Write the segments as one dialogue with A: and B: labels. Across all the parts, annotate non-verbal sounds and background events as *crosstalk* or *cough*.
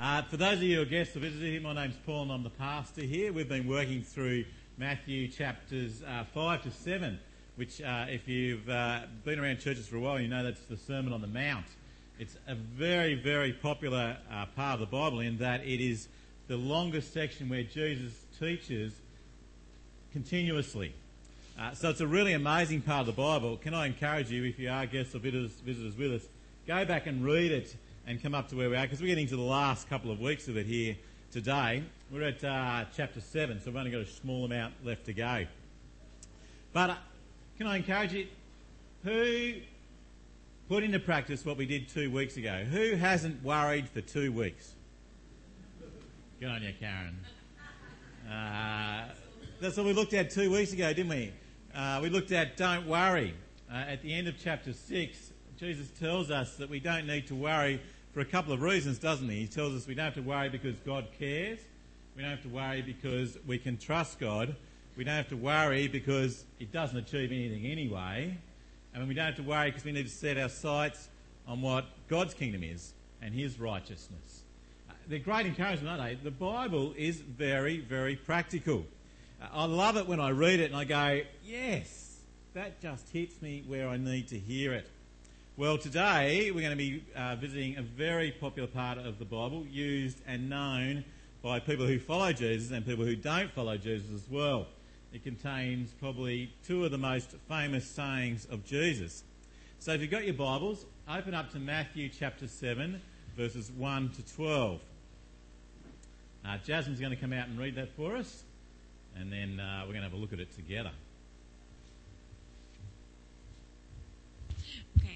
A: Uh, for those of you who are guests or visitors here, my name's Paul and I'm the pastor here. We've been working through Matthew chapters uh, 5 to 7, which, uh, if you've uh, been around churches for a while, you know that's the Sermon on the Mount. It's a very, very popular uh, part of the Bible in that it is the longest section where Jesus teaches continuously. Uh, so it's a really amazing part of the Bible. Can I encourage you, if you are guests or visitors, visitors with us, go back and read it and come up to where we are because we're getting to the last couple of weeks of it here today. We're at uh, chapter 7, so we've only got a small amount left to go. But uh, can I encourage you? Who put into practice what we did two weeks ago? Who hasn't worried for two weeks? Good on you, Karen. Uh, that's what we looked at two weeks ago, didn't we? Uh, we looked at don't worry. Uh, at the end of chapter 6, Jesus tells us that we don't need to worry for a couple of reasons, doesn't he? He tells us we don't have to worry because God cares. We don't have to worry because we can trust God. We don't have to worry because it doesn't achieve anything anyway. And we don't have to worry because we need to set our sights on what God's kingdom is and His righteousness. Uh, they're great encouragement, aren't they? The Bible is very, very practical. Uh, I love it when I read it and I go, yes, that just hits me where I need to hear it. Well, today we're going to be uh, visiting a very popular part of the Bible, used and known by people who follow Jesus and people who don't follow Jesus as well. It contains probably two of the most famous sayings of Jesus. So if you've got your Bibles, open up to Matthew chapter 7, verses 1 to 12. Uh, Jasmine's going to come out and read that for us, and then uh, we're going to have a look at it together.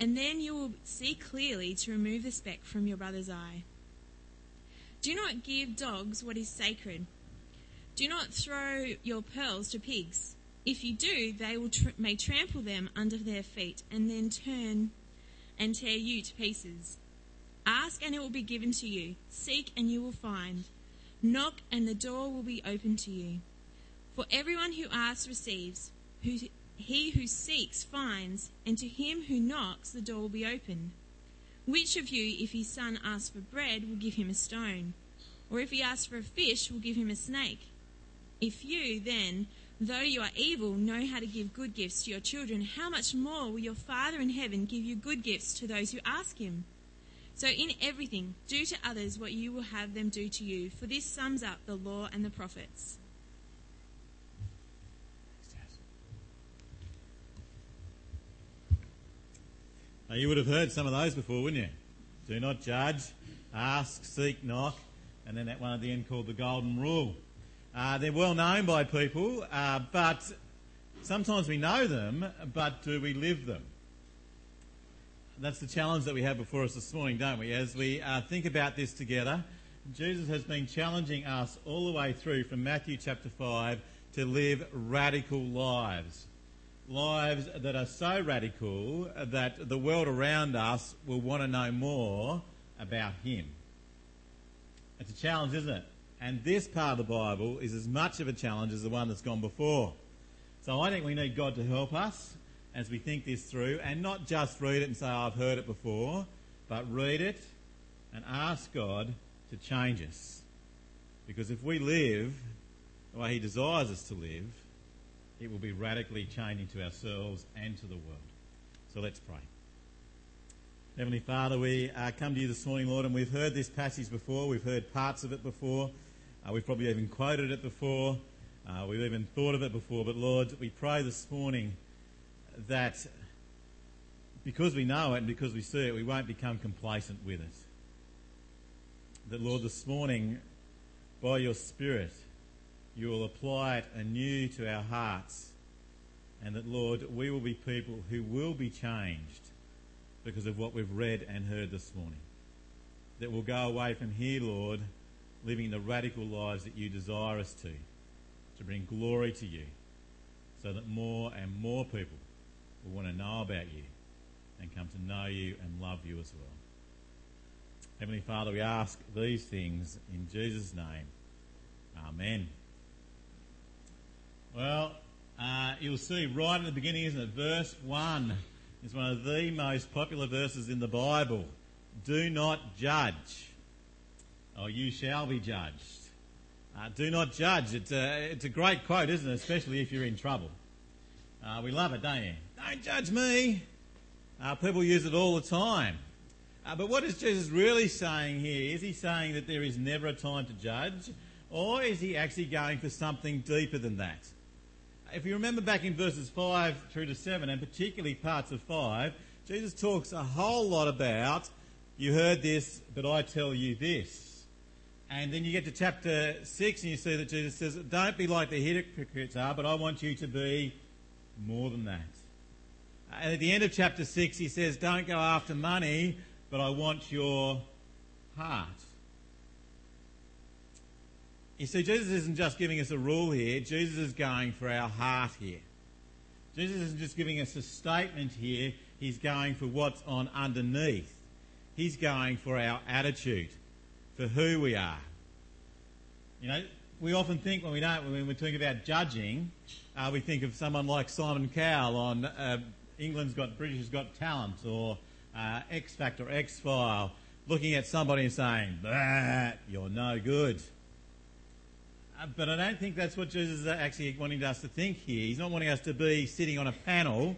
B: and then you will see clearly to remove the speck from your brother's eye. Do not give dogs what is sacred. Do not throw your pearls to pigs. If you do, they will tr- may trample them under their feet and then turn and tear you to pieces. Ask and it will be given to you. Seek and you will find. Knock and the door will be opened to you. For everyone who asks receives. Who he who seeks finds, and to him who knocks the door will be opened. Which of you, if his son asks for bread, will give him a stone? Or if he asks for a fish, will give him a snake? If you, then, though you are evil, know how to give good gifts to your children, how much more will your Father in heaven give you good gifts to those who ask him? So in everything, do to others what you will have them do to you, for this sums up the law and the prophets.
A: Now, you would have heard some of those before, wouldn't you? Do not judge, ask, seek, knock, and then that one at the end called the Golden Rule. Uh, they're well known by people, uh, but sometimes we know them, but do we live them? That's the challenge that we have before us this morning, don't we? As we uh, think about this together, Jesus has been challenging us all the way through from Matthew chapter 5 to live radical lives lives that are so radical that the world around us will want to know more about Him. It's a challenge, isn't it? And this part of the Bible is as much of a challenge as the one that's gone before. So I think we need God to help us as we think this through and not just read it and say, oh, I've heard it before, but read it and ask God to change us. Because if we live the way He desires us to live, it will be radically changing to ourselves and to the world. So let's pray. Heavenly Father, we uh, come to you this morning, Lord, and we've heard this passage before. We've heard parts of it before. Uh, we've probably even quoted it before. Uh, we've even thought of it before. But Lord, we pray this morning that because we know it and because we see it, we won't become complacent with it. That, Lord, this morning, by your Spirit, you will apply it anew to our hearts, and that, Lord, we will be people who will be changed because of what we've read and heard this morning. That we'll go away from here, Lord, living the radical lives that you desire us to, to bring glory to you, so that more and more people will want to know about you and come to know you and love you as well. Heavenly Father, we ask these things in Jesus' name. Amen. Well, uh, you'll see right at the beginning, isn't it? Verse 1 is one of the most popular verses in the Bible. Do not judge, or you shall be judged. Uh, do not judge. It's a, it's a great quote, isn't it? Especially if you're in trouble. Uh, we love it, don't you? Don't judge me. Uh, people use it all the time. Uh, but what is Jesus really saying here? Is he saying that there is never a time to judge? Or is he actually going for something deeper than that? If you remember back in verses 5 through to 7, and particularly parts of 5, Jesus talks a whole lot about, you heard this, but I tell you this. And then you get to chapter 6 and you see that Jesus says, Don't be like the hypocrites are, but I want you to be more than that. And at the end of chapter 6, he says, Don't go after money, but I want your heart. You see, Jesus isn't just giving us a rule here, Jesus is going for our heart here. Jesus isn't just giving us a statement here, he's going for what's on underneath. He's going for our attitude, for who we are. You know, we often think when we don't, when we're talking about judging, uh, we think of someone like Simon Cowell on uh, England's Got British has Got Talent or uh, X Factor, X File, looking at somebody and saying, "That you're no good." Uh, but I don't think that's what Jesus is actually wanting us to think here. He's not wanting us to be sitting on a panel,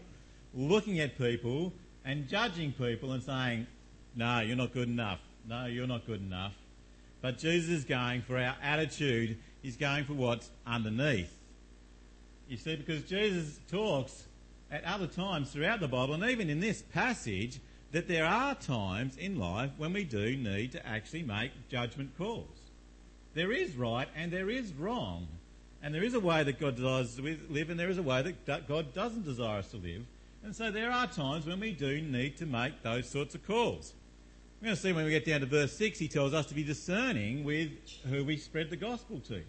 A: looking at people and judging people and saying, "No, you're not good enough. No, you're not good enough." But Jesus is going for our attitude. He's going for what's underneath. You see, because Jesus talks at other times throughout the Bible, and even in this passage, that there are times in life when we do need to actually make judgment calls. There is right and there is wrong. And there is a way that God desires to live, and there is a way that God doesn't desire us to live. And so there are times when we do need to make those sorts of calls. We're going to see when we get down to verse 6, he tells us to be discerning with who we spread the gospel to.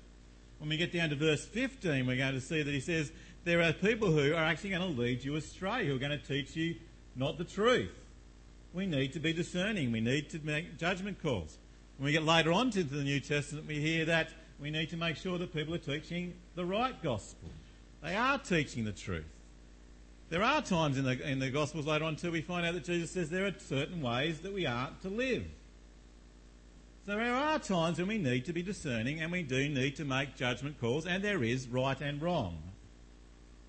A: When we get down to verse 15, we're going to see that he says, there are people who are actually going to lead you astray, who are going to teach you not the truth. We need to be discerning. We need to make judgment calls. When we get later on into the New Testament, we hear that we need to make sure that people are teaching the right gospel. They are teaching the truth. There are times in the, in the Gospels later on too we find out that Jesus says there are certain ways that we aren't to live. So there are times when we need to be discerning and we do need to make judgment calls, and there is right and wrong.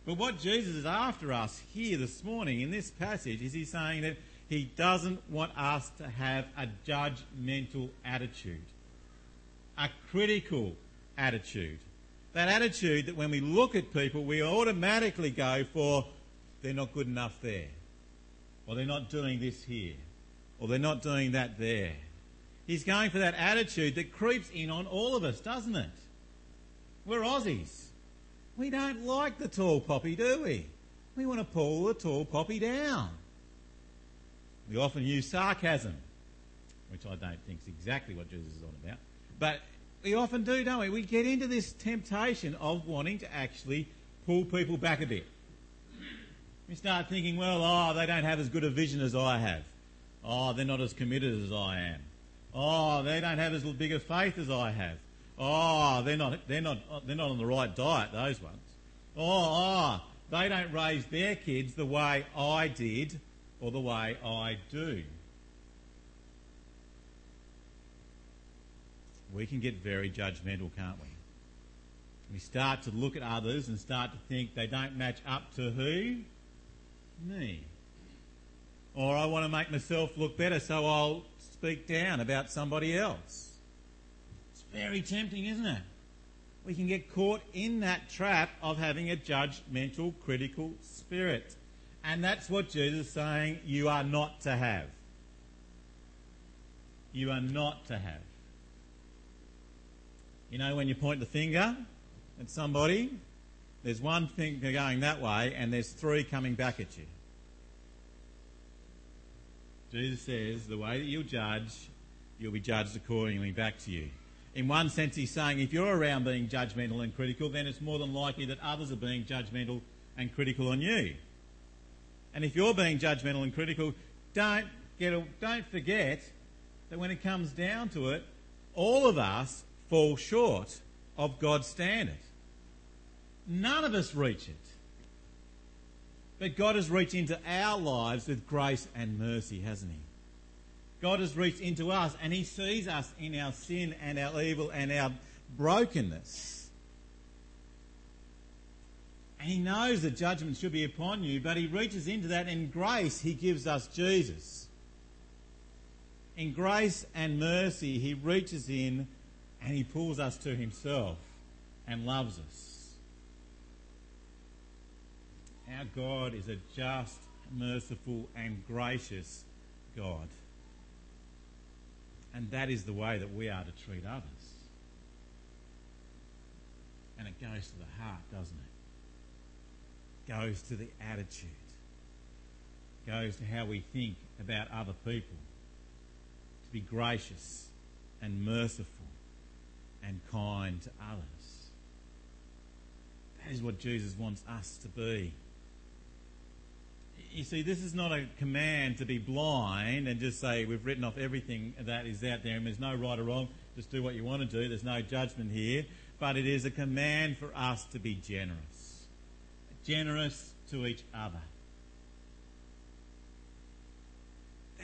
A: But what Jesus is after us here this morning in this passage is he's saying that he doesn't want us to have a judgmental attitude, a critical attitude. That attitude that when we look at people, we automatically go for, they're not good enough there, or they're not doing this here, or they're not doing that there. He's going for that attitude that creeps in on all of us, doesn't it? We're Aussies. We don't like the tall poppy, do we? We want to pull the tall poppy down. We often use sarcasm, which I don't think is exactly what Jesus is on about. But we often do, don't we? We get into this temptation of wanting to actually pull people back a bit. We start thinking, well, oh, they don't have as good a vision as I have. Oh, they're not as committed as I am. Oh, they don't have as big a faith as I have. Oh, they're not, they're not, they're not on the right diet, those ones. Oh, oh, they don't raise their kids the way I did or the way I do. We can get very judgmental, can't we? We start to look at others and start to think they don't match up to who? Me. Or I want to make myself look better, so I'll speak down about somebody else. It's very tempting, isn't it? We can get caught in that trap of having a judgmental, critical spirit. And that's what Jesus is saying you are not to have. You are not to have. You know, when you point the finger at somebody, there's one finger going that way and there's three coming back at you. Jesus says the way that you judge, you'll be judged accordingly back to you. In one sense, he's saying if you're around being judgmental and critical, then it's more than likely that others are being judgmental and critical on you. And if you're being judgmental and critical, don't, get don't forget that when it comes down to it, all of us fall short of God's standard. None of us reach it. But God has reached into our lives with grace and mercy, hasn't He? God has reached into us and He sees us in our sin and our evil and our brokenness. And He knows that judgment should be upon you, but He reaches into that in grace He gives us Jesus. In grace and mercy, He reaches in and He pulls us to Himself and loves us. Our God is a just, merciful, and gracious God. And that is the way that we are to treat others. And it goes to the heart, doesn't it? Goes to the attitude. Goes to how we think about other people. To be gracious and merciful and kind to others. That is what Jesus wants us to be you see, this is not a command to be blind and just say we've written off everything that is out there and there's no right or wrong. Just do what you want to do. There's no judgment here. But it is a command for us to be generous. Generous to each other.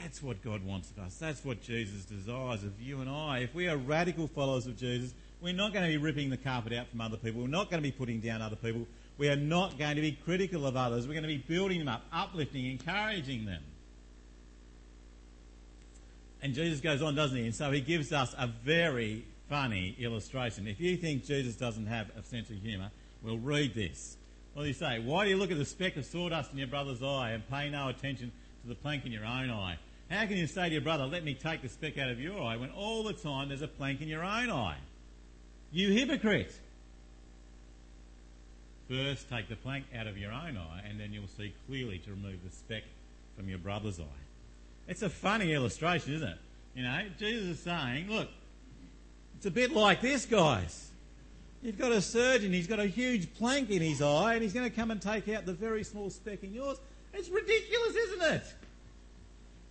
A: That's what God wants of us. That's what Jesus desires of you and I. If we are radical followers of Jesus, we're not going to be ripping the carpet out from other people. We're not going to be putting down other people. We are not going to be critical of others. We're going to be building them up, uplifting, encouraging them. And Jesus goes on, doesn't he? And so he gives us a very funny illustration. If you think Jesus doesn't have a sense of humour, well, read this. What do you say? Why do you look at the speck of sawdust in your brother's eye and pay no attention to the plank in your own eye? How can you say to your brother, let me take the speck out of your eye, when all the time there's a plank in your own eye? You hypocrite! First, take the plank out of your own eye, and then you'll see clearly to remove the speck from your brother's eye. It's a funny illustration, isn't it? You know, Jesus is saying, look, it's a bit like this, guys. You've got a surgeon, he's got a huge plank in his eye, and he's going to come and take out the very small speck in yours. It's ridiculous, isn't it?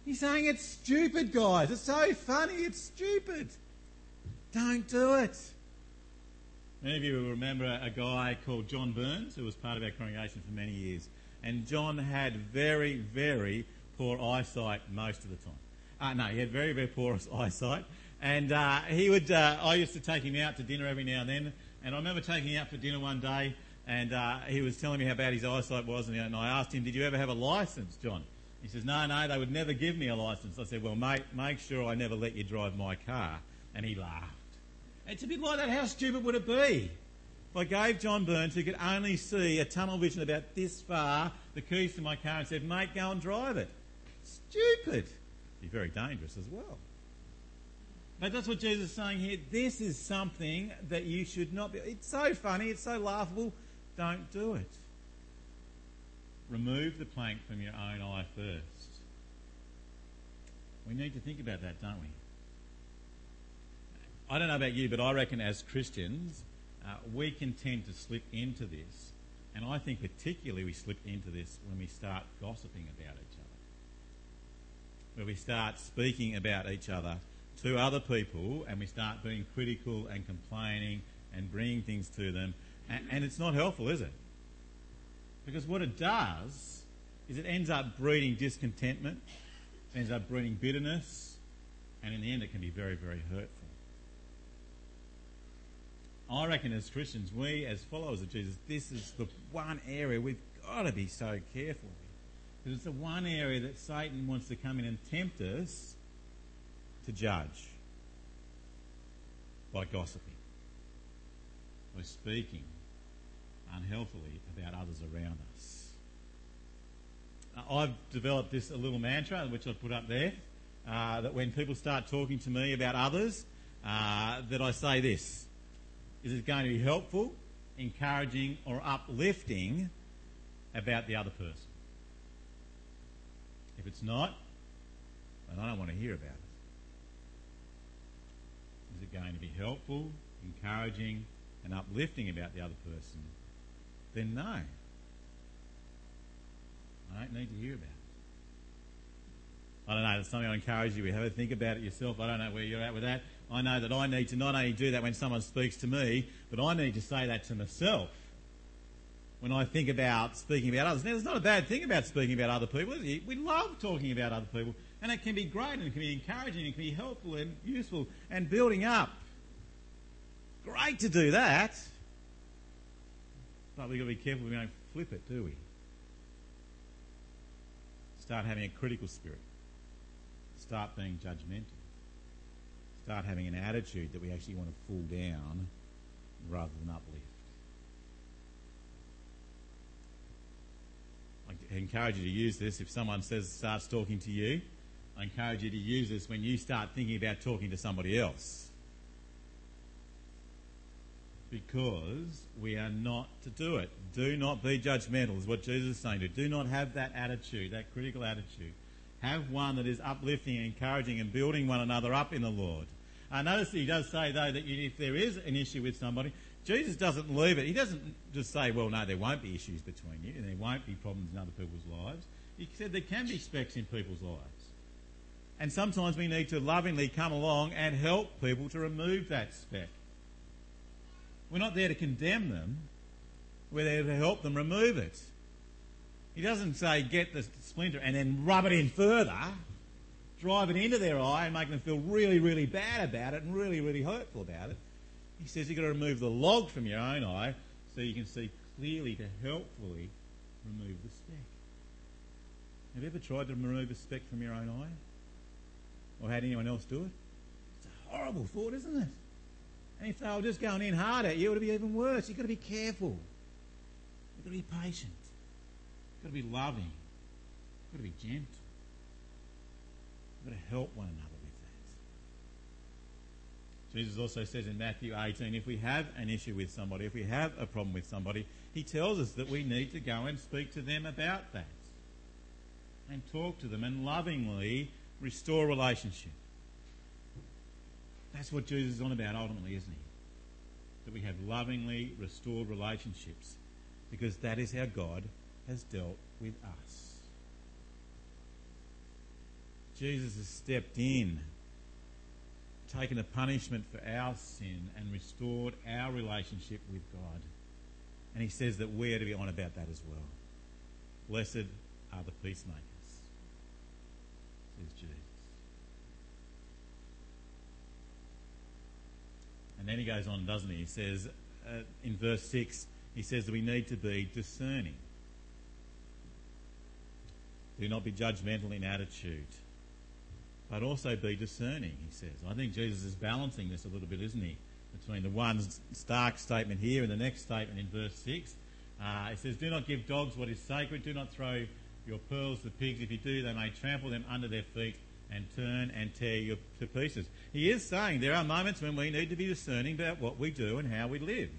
A: He's saying it's stupid, guys. It's so funny, it's stupid. Don't do it. Many of you will remember a guy called John Burns, who was part of our congregation for many years. And John had very, very poor eyesight most of the time. Uh, no, he had very, very poor *laughs* eyesight. And uh, he would, uh, I used to take him out to dinner every now and then. And I remember taking him out for dinner one day, and uh, he was telling me how bad his eyesight was. And, I asked him, Did you ever have a license, John? He says, No, no, they would never give me a license. I said, Well, mate, make sure I never let you drive my car. And he laughed. It's a bit like that. How stupid would it be? If I gave John Burns, who could only see a tunnel vision about this far, the keys to my car and said, mate, go and drive it. Stupid. Be very dangerous as well. But that's what Jesus is saying here. This is something that you should not be. It's so funny, it's so laughable. Don't do it. Remove the plank from your own eye first. We need to think about that, don't we? I don't know about you, but I reckon as Christians, uh, we can tend to slip into this. And I think particularly we slip into this when we start gossiping about each other. Where we start speaking about each other to other people and we start being critical and complaining and bringing things to them. And, and it's not helpful, is it? Because what it does is it ends up breeding discontentment, ends up breeding bitterness, and in the end it can be very, very hurtful. I reckon as Christians, we as followers of Jesus, this is the one area we've got to be so careful with. Because it's the one area that Satan wants to come in and tempt us to judge by gossiping, by speaking unhealthily about others around us. I've developed this a little mantra, which I've put up there, uh, that when people start talking to me about others, uh, that I say this is it going to be helpful, encouraging, or uplifting about the other person? If it's not, then I don't want to hear about it. Is it going to be helpful, encouraging, and uplifting about the other person? Then no. I don't need to hear about it. I don't know, it's something I encourage you to have a think about it yourself. I don't know where you're at with that. I know that I need to not only do that when someone speaks to me, but I need to say that to myself when I think about speaking about others. Now, there's not a bad thing about speaking about other people, We love talking about other people, and it can be great, and it can be encouraging, and it can be helpful and useful and building up. Great to do that. But we've got to be careful we don't flip it, do we? Start having a critical spirit. Start being judgmental. Start having an attitude that we actually want to fall down rather than uplift. I encourage you to use this. If someone says starts talking to you, I encourage you to use this when you start thinking about talking to somebody else. Because we are not to do it. Do not be judgmental, is what Jesus is saying. to. Do not have that attitude, that critical attitude. Have one that is uplifting, encouraging, and building one another up in the Lord. I notice that he does say, though, that if there is an issue with somebody, Jesus doesn't leave it. He doesn't just say, well, no, there won't be issues between you and there won't be problems in other people's lives. He said there can be specks in people's lives. And sometimes we need to lovingly come along and help people to remove that speck. We're not there to condemn them, we're there to help them remove it. He doesn't say get the splinter and then rub it in further, drive it into their eye and make them feel really, really bad about it and really, really hurtful about it. He says you've got to remove the log from your own eye so you can see clearly to helpfully remove the speck. Have you ever tried to remove a speck from your own eye? Or had anyone else do it? It's a horrible thought, isn't it? And if they were just going in hard at you, it would be even worse. You've got to be careful. You've got to be patient. You've got to be loving. You've got to be gentle. You've got to help one another. With that. Jesus also says in Matthew 18 if we have an issue with somebody, if we have a problem with somebody, he tells us that we need to go and speak to them about that and talk to them and lovingly restore relationship. That's what Jesus is on about ultimately, isn't he? That we have lovingly restored relationships because that is how God has dealt with us. Jesus has stepped in taken the punishment for our sin and restored our relationship with God. And he says that we are to be on about that as well. Blessed are the peacemakers, says Jesus. And then he goes on, doesn't he? He says uh, in verse 6, he says that we need to be discerning. Do not be judgmental in attitude but also be discerning, he says. I think Jesus is balancing this a little bit, isn't he? Between the one stark statement here and the next statement in verse 6. Uh, it says, Do not give dogs what is sacred, do not throw your pearls to pigs. If you do, they may trample them under their feet and turn and tear you to pieces. He is saying there are moments when we need to be discerning about what we do and how we live.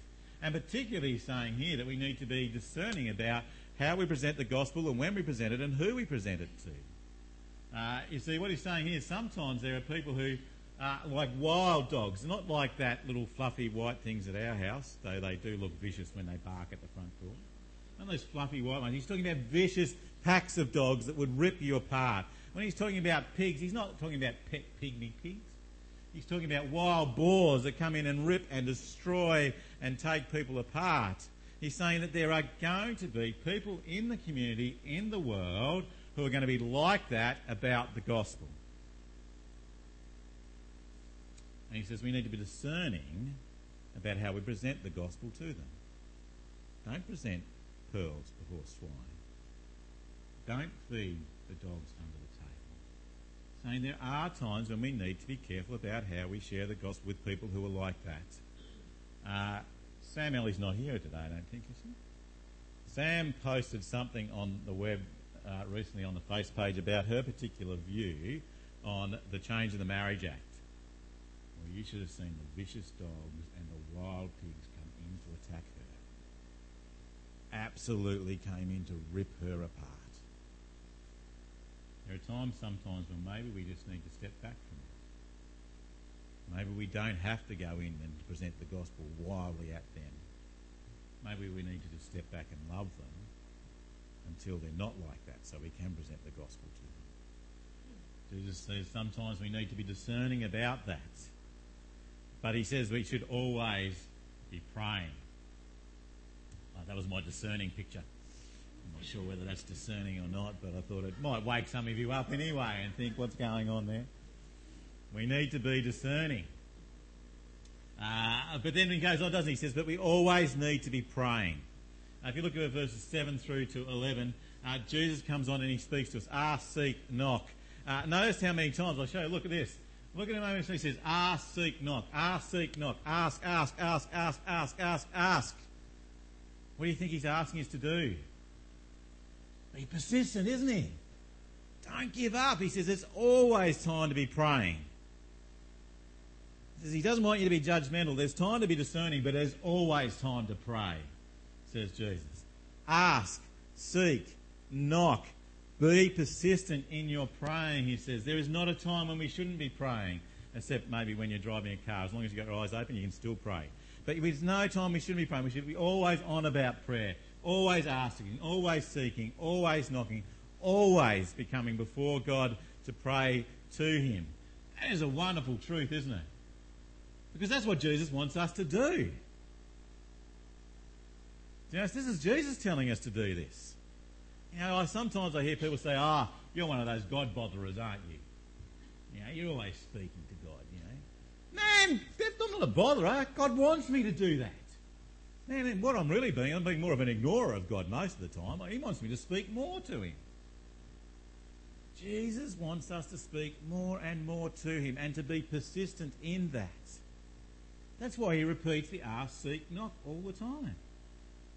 A: And particularly saying here that we need to be discerning about how we present the gospel and when we present it and who we present it to. Uh, you see, what he's saying here, sometimes there are people who are like wild dogs, not like that little fluffy white things at our house, though they do look vicious when they bark at the front door. Not those fluffy white ones. He's talking about vicious packs of dogs that would rip you apart. When he's talking about pigs, he's not talking about pet pygmy pigs. He's talking about wild boars that come in and rip and destroy and take people apart. He's saying that there are going to be people in the community, in the world, who are going to be like that about the gospel. And he says we need to be discerning about how we present the gospel to them. Don't present pearls swine. Don't feed the dogs under the table. Saying there are times when we need to be careful about how we share the gospel with people who are like that. Uh, Sam Ellie's not here today, I don't think, is he? Sam posted something on the web uh, recently on the face page about her particular view on the change in the Marriage Act. Well, you should have seen the vicious dogs and the wild pigs come in to attack her. Absolutely came in to rip her apart. There are times sometimes when maybe we just need to step back from it. Maybe we don't have to go in and present the gospel wildly at them. Maybe we need to just step back and love them until they're not like that so we can present the gospel to them. Jesus says sometimes we need to be discerning about that. But he says we should always be praying. Oh, that was my discerning picture. I'm not sure whether that's discerning or not, but I thought it might wake some of you up anyway and think what's going on there. We need to be discerning. Uh, but then he goes on, doesn't he? He says, but we always need to be praying. Uh, if you look at verses 7 through to 11, uh, Jesus comes on and he speaks to us. Ask, seek, knock. Uh, notice how many times, I'll show you, look at this. Look at him moment he says, ask, seek, knock. Ask, seek, knock. Ask, ask, ask, ask, ask, ask, ask. What do you think he's asking us to do? Be persistent, isn't he? Don't give up. He says it's always time to be praying. He says he doesn't want you to be judgmental. There's time to be discerning, but there's always time to pray, says Jesus. Ask, seek, knock. Be persistent in your praying, he says. There is not a time when we shouldn't be praying, except maybe when you're driving a car. As long as you've got your eyes open, you can still pray. But there's no time we shouldn't be praying. We should be always on about prayer, always asking, always seeking, always knocking, always becoming before God to pray to Him. That is a wonderful truth, isn't it? Because that's what Jesus wants us to do. You know, this is Jesus telling us to do this. You know, I, sometimes I hear people say, ah, oh, you're one of those God botherers, aren't you? You know, you're always speaking to God, you know. Man, I'm not a botherer. Eh? God wants me to do that. Man, what I'm really being, I'm being more of an ignorer of God most of the time. He wants me to speak more to Him. Jesus wants us to speak more and more to Him and to be persistent in that. That's why He repeats the ask, seek, knock all the time.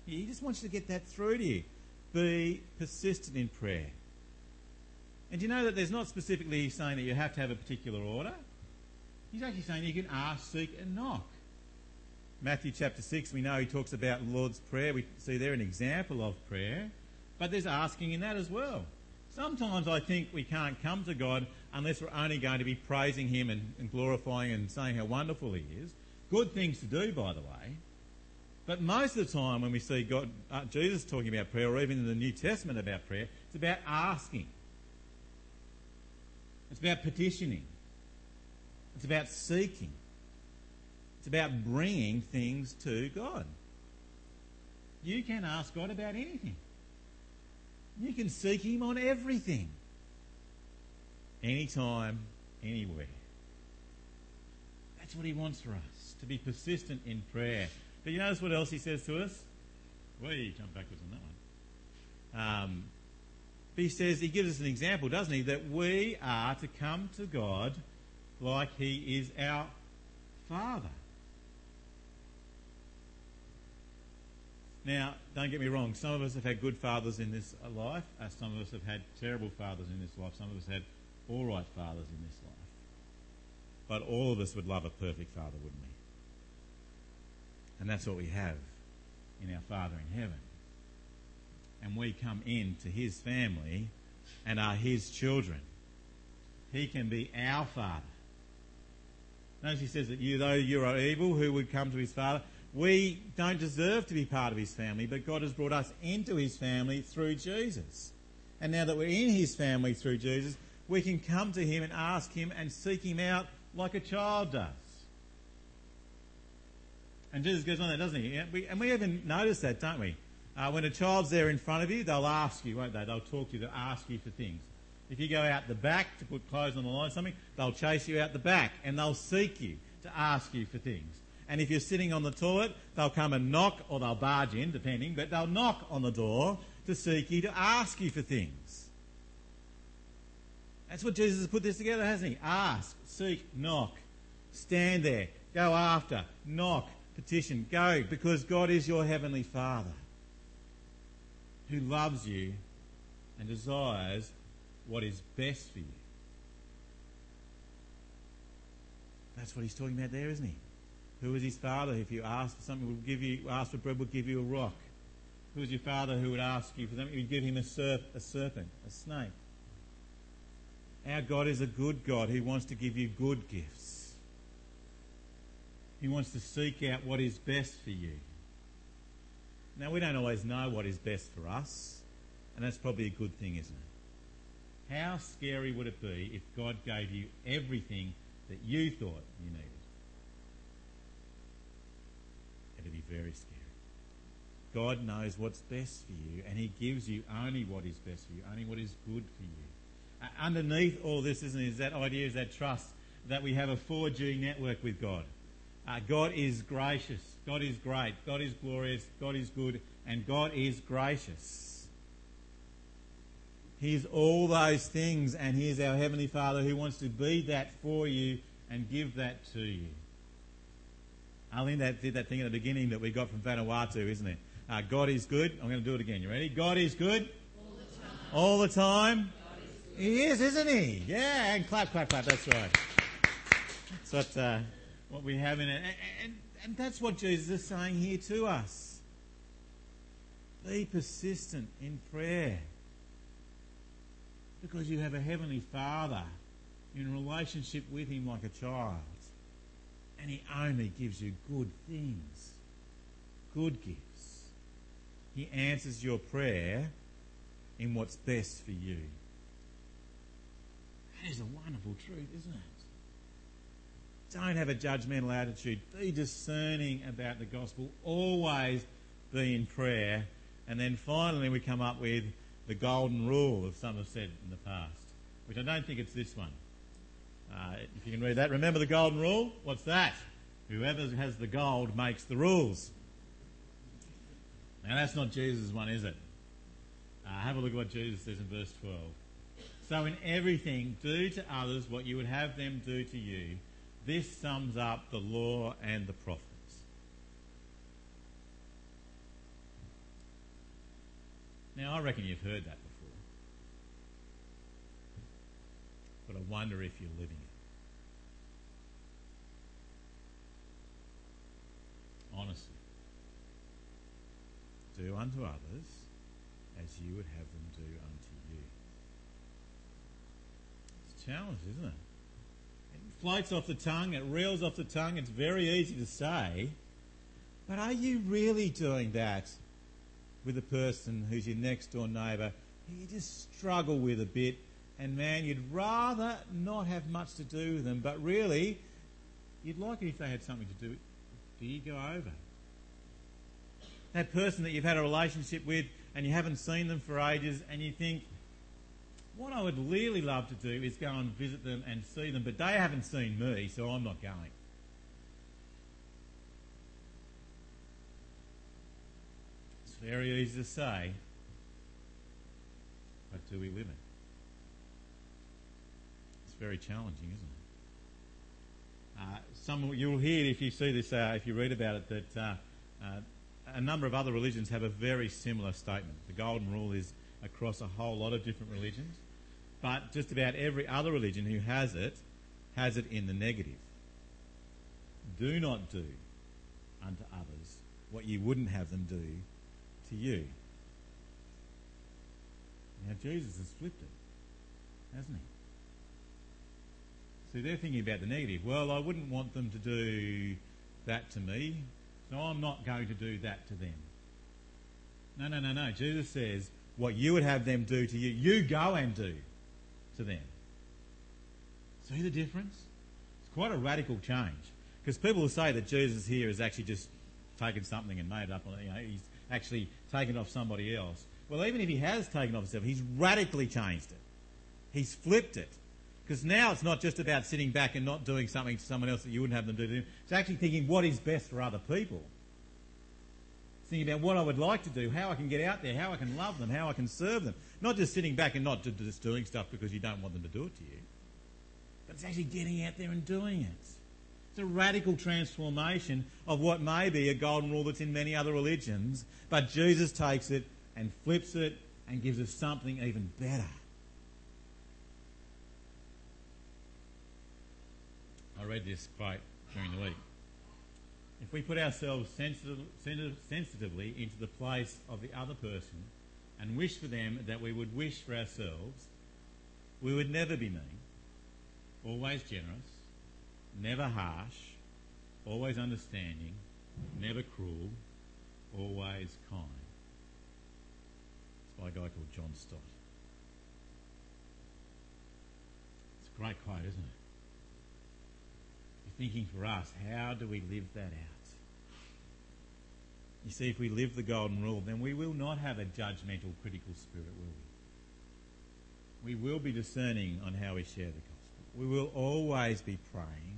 A: He just wants you to get that through to you. Be persistent in prayer. And you know that there's not specifically saying that you have to have a particular order? He's actually saying you can ask, seek, and knock. Matthew chapter 6, we know he talks about the Lord's Prayer. We see there an example of prayer. But there's asking in that as well. Sometimes I think we can't come to God unless we're only going to be praising Him and, and glorifying and saying how wonderful He is. Good things to do, by the way. But most of the time, when we see God, uh, Jesus talking about prayer, or even in the New Testament about prayer, it's about asking. It's about petitioning. It's about seeking. It's about bringing things to God. You can ask God about anything. You can seek Him on everything. Anytime, anywhere. That's what He wants for us, to be persistent in prayer. But you notice what else He says to us? We jump backwards on that one. Um, but He says, He gives us an example, doesn't He? That we are to come to God like He is our Father. Now, don't get me wrong, some of us have had good fathers in this life, some of us have had terrible fathers in this life, some of us had all right fathers in this life. But all of us would love a perfect father, wouldn't we? And that's what we have in our Father in heaven. And we come into his family and are his children. He can be our Father. Notice he says that you, though you are evil, who would come to his Father? We don't deserve to be part of his family, but God has brought us into his family through Jesus. And now that we're in his family through Jesus, we can come to him and ask him and seek him out like a child does. And Jesus goes on there, doesn't he? And we even notice that, don't we? Uh, when a child's there in front of you, they'll ask you, won't they? They'll talk to you, they'll ask you for things. If you go out the back to put clothes on the line or something, they'll chase you out the back and they'll seek you to ask you for things. And if you're sitting on the toilet, they'll come and knock, or they'll barge in, depending, but they'll knock on the door to seek you, to ask you for things. That's what Jesus has put this together, hasn't he? Ask, seek, knock. Stand there, go after, knock, petition, go, because God is your heavenly Father who loves you and desires what is best for you. That's what he's talking about there, isn't he? Who is his father? If you ask for something, would give you ask for bread, would give you a rock. Who is your father who would ask you for something? You'd give him a, serp, a serpent, a snake. Our God is a good God. who wants to give you good gifts. He wants to seek out what is best for you. Now, we don't always know what is best for us, and that's probably a good thing, isn't it? How scary would it be if God gave you everything that you thought you needed? It'd be very scary. God knows what's best for you, and He gives you only what is best for you, only what is good for you. Uh, underneath all this, isn't it, is that idea, is that trust that we have a 4G network with God. Uh, God is gracious. God is great. God is glorious. God is good. And God is gracious. He's all those things, and He's our Heavenly Father who wants to be that for you and give that to you. Arlene did that thing at the beginning that we got from Vanuatu, isn't it? Uh, God is good. I'm going to do it again. You ready? God is good.
B: All the time.
A: All the time. He is, isn't he? Yeah, and clap, clap, clap. That's right. That's what, uh, what we have in it. And, and, and that's what Jesus is saying here to us. Be persistent in prayer. Because you have a Heavenly Father. In relationship with Him like a child. And He only gives you good things, good gifts. He answers your prayer in what's best for you. That is a wonderful truth, isn't it? Don't have a judgmental attitude. Be discerning about the gospel. Always be in prayer. And then finally, we come up with the golden rule, as some have said in the past, which I don't think it's this one. Uh, if you can read that, remember the golden rule? What's that? Whoever has the gold makes the rules. Now, that's not Jesus' one, is it? Uh, have a look at what Jesus says in verse 12. So, in everything, do to others what you would have them do to you. This sums up the law and the prophets. Now, I reckon you've heard that before. But I wonder if you're living it. Honestly. Do unto others as you would have them do unto you. It's a challenge, isn't it? It floats off the tongue, it reels off the tongue, it's very easy to say. But are you really doing that with a person who's your next door neighbour you just struggle with a bit? And man, you'd rather not have much to do with them, but really, you'd like it if they had something to do. Do you go over? That person that you've had a relationship with and you haven't seen them for ages, and you think, what I would really love to do is go and visit them and see them, but they haven't seen me, so I'm not going. Very easy to say, but do we live it? It's very challenging, isn't it? Uh, some you'll hear if you see this, uh, if you read about it, that uh, uh a number of other religions have a very similar statement. The golden rule is across a whole lot of different religions, but just about every other religion who has it has it in the negative. Do not do unto others what you wouldn't have them do to you. Now, Jesus has flipped it, hasn't he? See, they're thinking about the negative. Well, I wouldn't want them to do that to me. So I'm not going to do that to them. No, no, no, no. Jesus says, what you would have them do to you, you go and do to them. See the difference? It's quite a radical change. Because people will say that Jesus here has actually just taken something and made it up. You know, he's actually taken off somebody else. Well, even if he has taken off himself, he's radically changed it. He's flipped it. Because now it's not just about sitting back and not doing something to someone else that you wouldn't have them do to them. It's actually thinking what is best for other people. It's thinking about what I would like to do, how I can get out there, how I can love them, how I can serve them. Not just sitting back and not just doing stuff because you don't want them to do it to you. But it's actually getting out there and doing it. It's a radical transformation of what may be a golden rule that's in many other religions, but Jesus takes it and flips it and gives us something even better. I read this quote during the week. If we put ourselves sensitive, sensitively into the place of the other person and wish for them that we would wish for ourselves, we would never be mean, always generous, never harsh, always understanding, never cruel, always kind. It's by a guy called John Stott. It's a great quote, isn't it? You're thinking for us, how do we live that out? You see, if we live the golden rule, then we will not have a judgmental, critical spirit, will we? We will be discerning on how we share the gospel. We will always be praying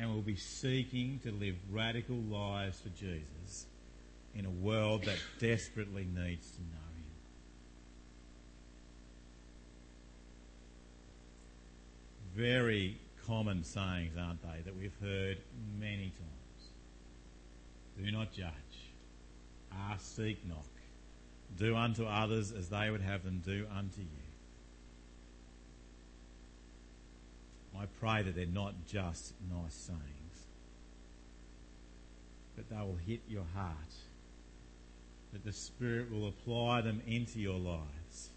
A: and we'll be seeking to live radical lives for Jesus in a world that desperately needs to know Him. Very common sayings, aren't they, that we've heard many times. Do not judge. Ask, seek, knock. Do unto others as they would have them do unto you. I pray that they're not just nice sayings, but they will hit your heart, that the Spirit will apply them into your lives,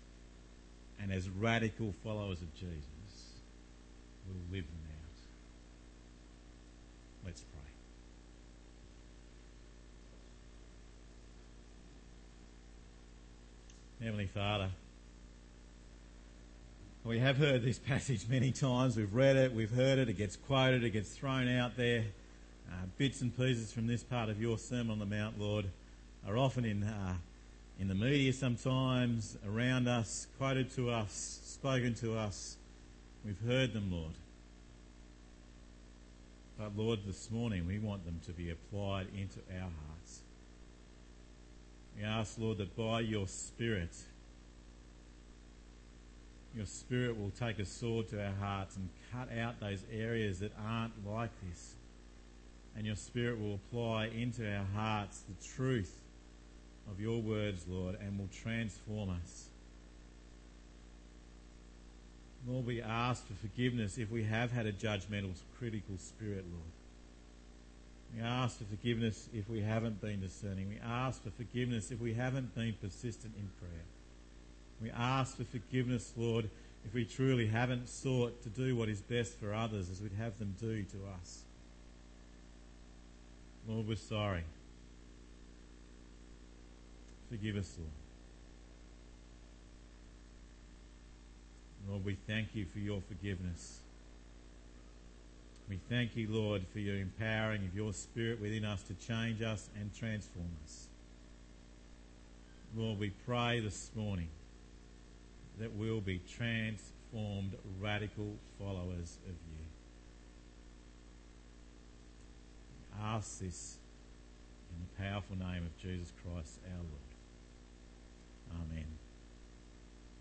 A: and as radical followers of Jesus, we'll live them out. Let's pray. Heavenly Father, we have heard this passage many times. We've read it, we've heard it, it gets quoted, it gets thrown out there. Uh, bits and pieces from this part of your Sermon on the Mount, Lord, are often in, uh, in the media sometimes, around us, quoted to us, spoken to us. We've heard them, Lord. But Lord, this morning we want them to be applied into our hearts. We ask, Lord, that by your Spirit, your Spirit will take a sword to our hearts and cut out those areas that aren't like this. And your Spirit will apply into our hearts the truth of your words, Lord, and will transform us. Lord, we ask for forgiveness if we have had a judgmental, critical spirit, Lord. We ask for forgiveness if we haven't been discerning. We ask for forgiveness if we haven't been persistent in prayer. We ask for forgiveness, Lord, if we truly haven't sought to do what is best for others as we'd have them do to us. Lord, we're sorry. Forgive us, Lord. Lord, we thank you for your forgiveness. We thank you, Lord, for your empowering of your Spirit within us to change us and transform us. Lord, we pray this morning that will be transformed radical followers of you. I ask this in the powerful name of Jesus Christ our Lord. Amen.